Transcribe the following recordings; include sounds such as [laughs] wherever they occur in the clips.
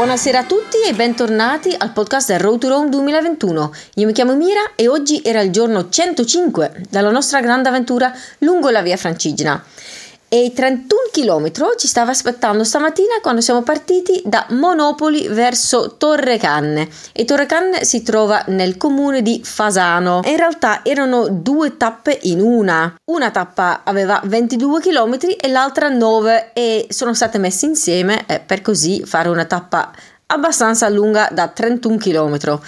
Buonasera a tutti e bentornati al podcast Road to Rome 2021. Io mi chiamo Mira e oggi era il giorno 105 della nostra grande avventura lungo la via Francigena e 31 km ci stava aspettando stamattina quando siamo partiti da Monopoli verso Torre Canne e Torre Canne si trova nel comune di Fasano. In realtà erano due tappe in una. Una tappa aveva 22 km e l'altra 9 e sono state messe insieme eh, per così fare una tappa abbastanza lunga da 31 km.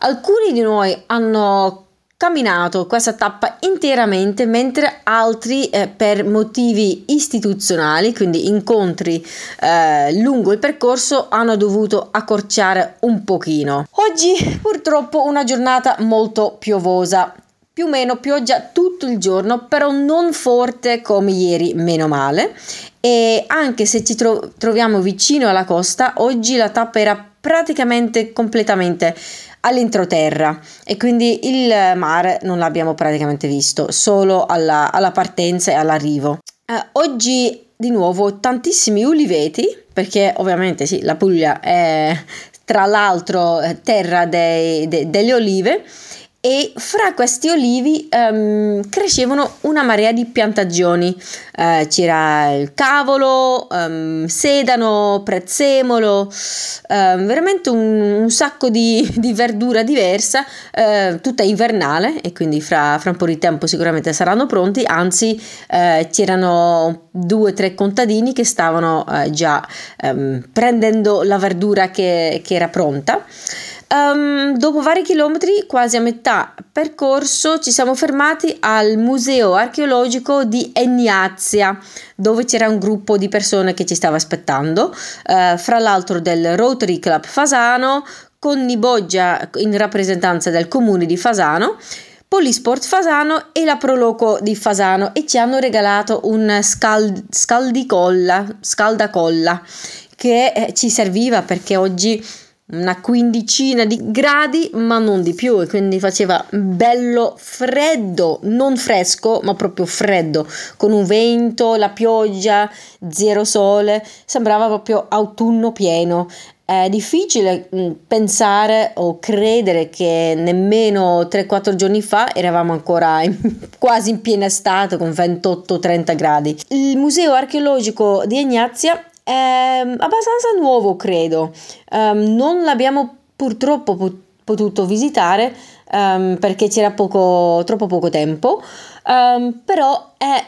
Alcuni di noi hanno camminato questa tappa interamente, mentre altri eh, per motivi istituzionali, quindi incontri eh, lungo il percorso, hanno dovuto accorciare un pochino. Oggi purtroppo una giornata molto piovosa. Più o meno pioggia tutto il giorno, però non forte come ieri, meno male. E anche se ci tro- troviamo vicino alla costa, oggi la tappa era praticamente completamente all'entroterra e quindi il mare non l'abbiamo praticamente visto, solo alla, alla partenza e all'arrivo. Eh, oggi di nuovo tantissimi uliveti, perché ovviamente sì, la Puglia è tra l'altro terra dei, de, delle olive e fra questi olivi um, crescevano una marea di piantagioni. Uh, c'era il cavolo, um, sedano, prezzemolo, uh, veramente un, un, sacco di, di verdura diversa, uh, tutta invernale e quindi fra, fra, un po' di tempo sicuramente saranno pronti, anzi eh, c'erano due o tre contadini che stavano già um, prendendo la verdura che, che era pronta. Um, dopo vari chilometri, quasi a metà percorso, ci siamo fermati al museo archeologico di Egnazia, dove c'era un gruppo di persone che ci stava aspettando, uh, fra l'altro del Rotary Club Fasano, con Niboggia in rappresentanza del comune di Fasano. Polisport Fasano e la Proloco di Fasano e ci hanno regalato un scald- scaldicolla, scaldacolla che eh, ci serviva perché oggi una quindicina di gradi, ma non di più, e quindi faceva bello freddo, non fresco, ma proprio freddo, con un vento, la pioggia, zero sole, sembrava proprio autunno pieno. È difficile mm, pensare o credere che nemmeno 3-4 giorni fa eravamo ancora in, [laughs] quasi in piena estate con 28-30 gradi. Il museo archeologico di Ignazia è abbastanza nuovo, credo. Um, non l'abbiamo purtroppo potuto visitare um, perché c'era poco, troppo poco tempo, um, però è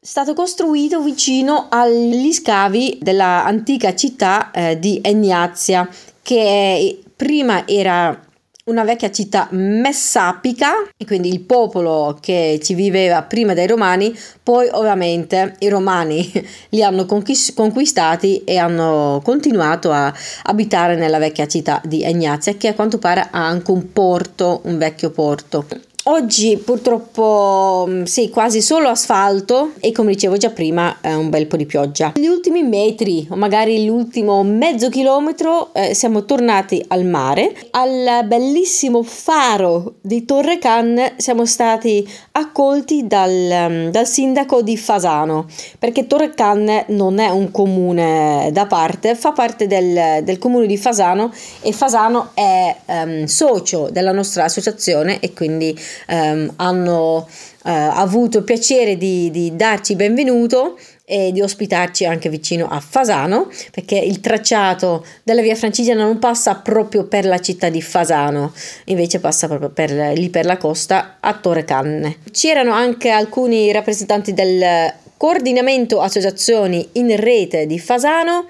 stato costruito vicino agli scavi dell'antica città eh, di Egnazia, che prima era una vecchia città messapica e quindi il popolo che ci viveva prima dei romani, poi ovviamente i romani [laughs] li hanno conquistati e hanno continuato a abitare nella vecchia città di Egnazia che a quanto pare ha anche un porto, un vecchio porto. Oggi purtroppo mm, sì, quasi solo asfalto e come dicevo già prima eh, un bel po' di pioggia. Gli ultimi metri o magari l'ultimo mezzo chilometro eh, siamo tornati al mare. Al bellissimo faro di Torre Canne siamo stati accolti dal, mm, dal sindaco di Fasano perché Torre Canne non è un comune da parte, fa parte del, del comune di Fasano e Fasano è um, socio della nostra associazione e quindi ehm, hanno eh, avuto piacere di, di darci benvenuto e di ospitarci anche vicino a Fasano perché il tracciato della via Francigena non passa proprio per la città di Fasano invece passa proprio per, lì per la costa a Torre Canne. C'erano anche alcuni rappresentanti del coordinamento associazioni in rete di Fasano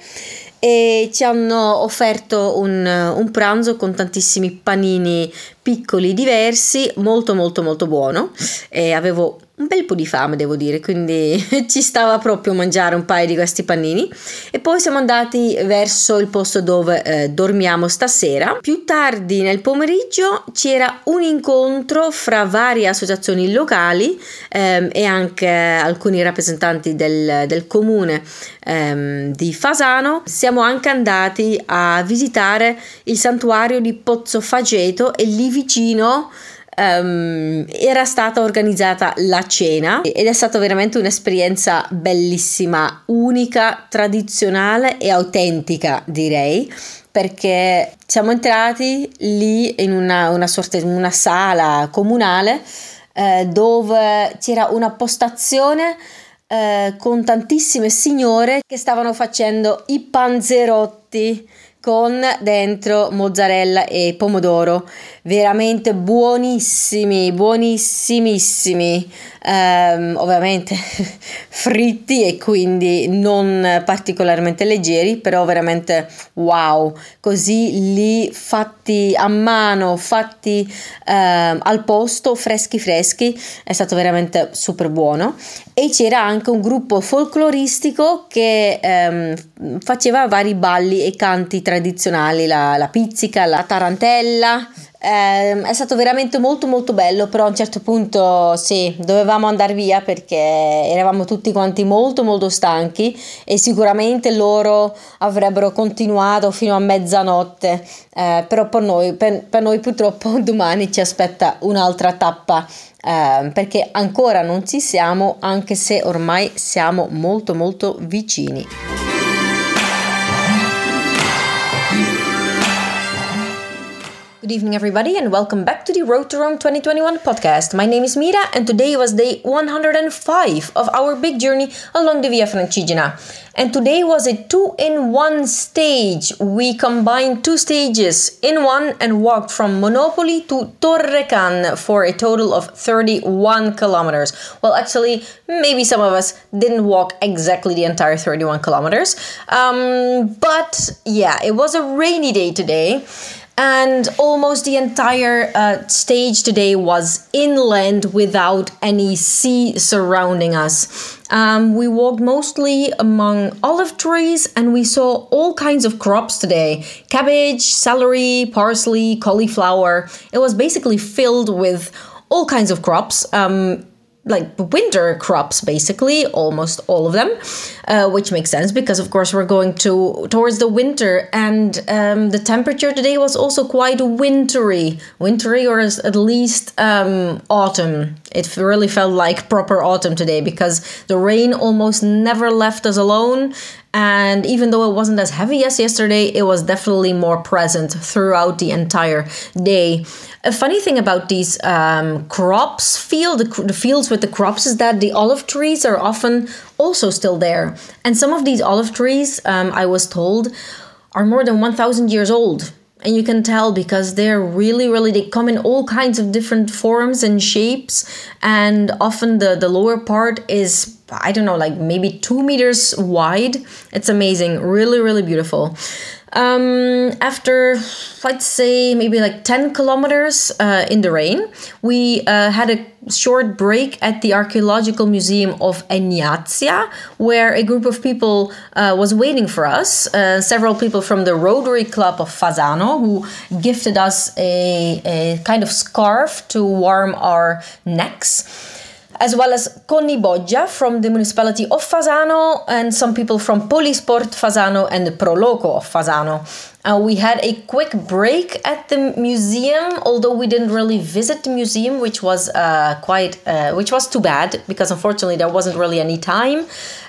e ci hanno offerto un, un, pranzo con tantissimi panini piccoli diversi, molto molto molto buono. E avevo un bel po' di fame devo dire, quindi [laughs] ci stava proprio mangiare un paio di questi panini e poi siamo andati verso il posto dove eh, dormiamo stasera. Più tardi nel pomeriggio c'era un incontro fra varie associazioni locali ehm, e anche alcuni rappresentanti del, del comune ehm, di Fasano. Siamo anche andati a visitare il santuario di Pozzo Fageto e lì vicino Um, era stata organizzata la cena ed è stata veramente un'esperienza bellissima, unica, tradizionale e autentica direi perché siamo entrati lì in una, una sorta di una sala comunale eh, dove c'era una postazione eh, con tantissime signore che stavano facendo i panzerotti con dentro mozzarella e pomodoro, veramente buonissimi, buonissimissimi, um, ovviamente [laughs] fritti e quindi non particolarmente leggeri, però veramente wow, così lì fatti a mano, fatti um, al posto, freschi freschi, è stato veramente super buono. E c'era anche un gruppo folcloristico che um, faceva vari balli e canti tradizionali, la, la pizzica, la tarantella, eh, è stato veramente molto molto bello, però a un certo punto sì, dovevamo andare via perché eravamo tutti quanti molto molto stanchi e sicuramente loro avrebbero continuato fino a mezzanotte, eh, però per noi, per, per noi purtroppo [laughs] domani ci aspetta un'altra tappa eh, perché ancora non ci siamo anche se ormai siamo molto molto vicini. Good evening, everybody, and welcome back to the Road to Rome 2021 podcast. My name is Mira, and today was day 105 of our big journey along the Via Francigena. And today was a two in one stage. We combined two stages in one and walked from Monopoli to Torrecan for a total of 31 kilometers. Well, actually, maybe some of us didn't walk exactly the entire 31 kilometers. Um, but yeah, it was a rainy day today and almost the entire uh, stage today was inland without any sea surrounding us. Um, we walked mostly among olive trees and we saw all kinds of crops today cabbage, celery, parsley, cauliflower. It was basically filled with all kinds of crops. Um, like winter crops basically almost all of them uh, which makes sense because of course we're going to towards the winter and um, the temperature today was also quite wintry. Wintry or at least um, autumn. It really felt like proper autumn today because the rain almost never left us alone and even though it wasn't as heavy as yesterday, it was definitely more present throughout the entire day. A funny thing about these um, crops field, the, fields with the crops, is that the olive trees are often also still there. And some of these olive trees, um, I was told, are more than 1,000 years old and you can tell because they're really really they come in all kinds of different forms and shapes and often the the lower part is i don't know like maybe two meters wide. It's amazing. Really really beautiful. Um, after let's say maybe like 10 kilometers uh, in the rain we uh, had a short break at the archaeological museum of Egnazia where a group of people uh, was waiting for us. Uh, several people from the rotary club of Fasano who gifted us a, a kind of scarf to warm our necks as well as Conny Boggia from the municipality of Fasano and some people from Polisport Fasano and the Proloco of Fasano. Uh, we had a quick break at the museum, although we didn't really visit the museum, which was uh, quite, uh, which was too bad because unfortunately there wasn't really any time.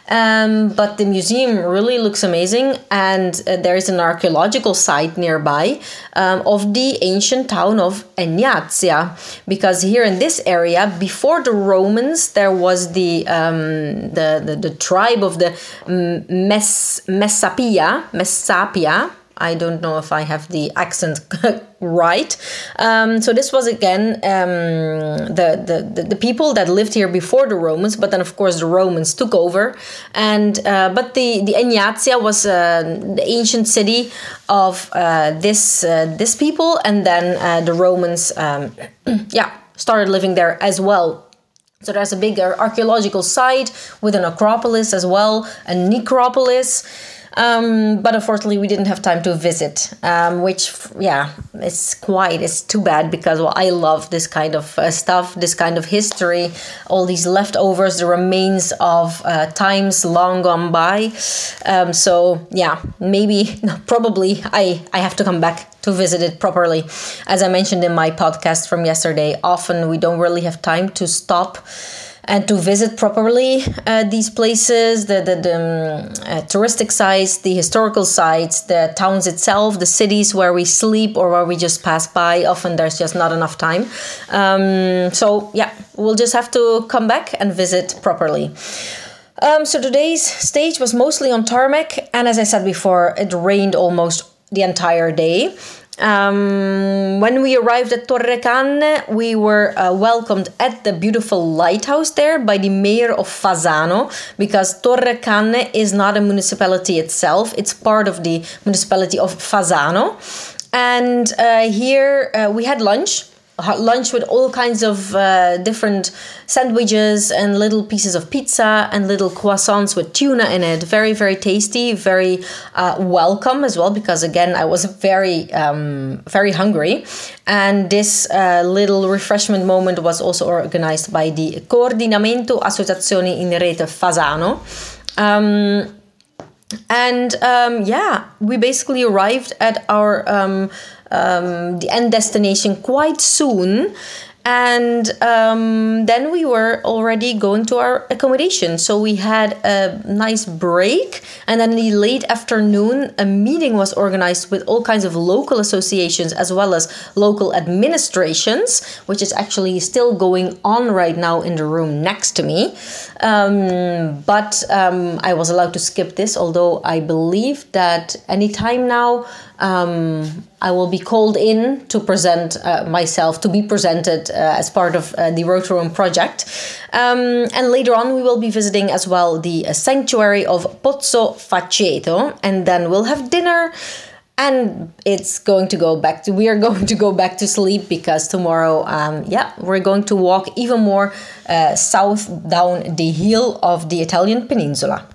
Um, but the museum really looks amazing, and uh, there is an archaeological site nearby um, of the ancient town of Egnazia. Because here in this area, before the Romans, there was the um, the, the, the tribe of the Mess Messapia, Messapia I don't know if I have the accent [laughs] right. Um, so this was again um, the, the, the people that lived here before the Romans, but then of course the Romans took over. And uh, but the the Egnazia was uh, the ancient city of uh, this uh, this people, and then uh, the Romans, um, [clears throat] yeah, started living there as well. So there's a bigger archaeological site with an acropolis as well, a necropolis. Um, but unfortunately, we didn't have time to visit, um, which, yeah, it's quite, it's too bad because, well, I love this kind of uh, stuff, this kind of history, all these leftovers, the remains of uh, times long gone by. Um, so, yeah, maybe, [laughs] probably, I, I have to come back to visit it properly. As I mentioned in my podcast from yesterday, often we don't really have time to stop and to visit properly uh, these places, the, the, the um, uh, touristic sites, the historical sites, the towns itself, the cities where we sleep or where we just pass by. Often there's just not enough time. Um, so, yeah, we'll just have to come back and visit properly. Um, so today's stage was mostly on tarmac, and as I said before, it rained almost the entire day. Um, when we arrived at Torre Canne, we were uh, welcomed at the beautiful lighthouse there by the mayor of Fasano because Torre Canne is not a municipality itself, it's part of the municipality of Fasano. And uh, here uh, we had lunch lunch with all kinds of uh, different sandwiches and little pieces of pizza and little croissants with tuna in it. Very, very tasty, very uh, welcome as well, because again, I was very, um, very hungry. And this uh, little refreshment moment was also organized by the Coordinamento Associazioni in Rete Fasano. Um, and um, yeah, we basically arrived at our um, the end destination quite soon. And um, then we were already going to our accommodation. So we had a nice break. And then in the late afternoon a meeting was organized with all kinds of local associations as well as local administrations which is actually still going on right now in the room next to me. Um, but um, i was allowed to skip this although i believe that anytime now um, I will be called in to present uh, myself, to be presented uh, as part of uh, the Rotorum project. Um, and later on, we will be visiting as well the uh, sanctuary of Pozzo Faceto, and then we'll have dinner. And it's going to go back to, we are [laughs] going to go back to sleep because tomorrow, um, yeah, we're going to walk even more uh, south down the hill of the Italian peninsula.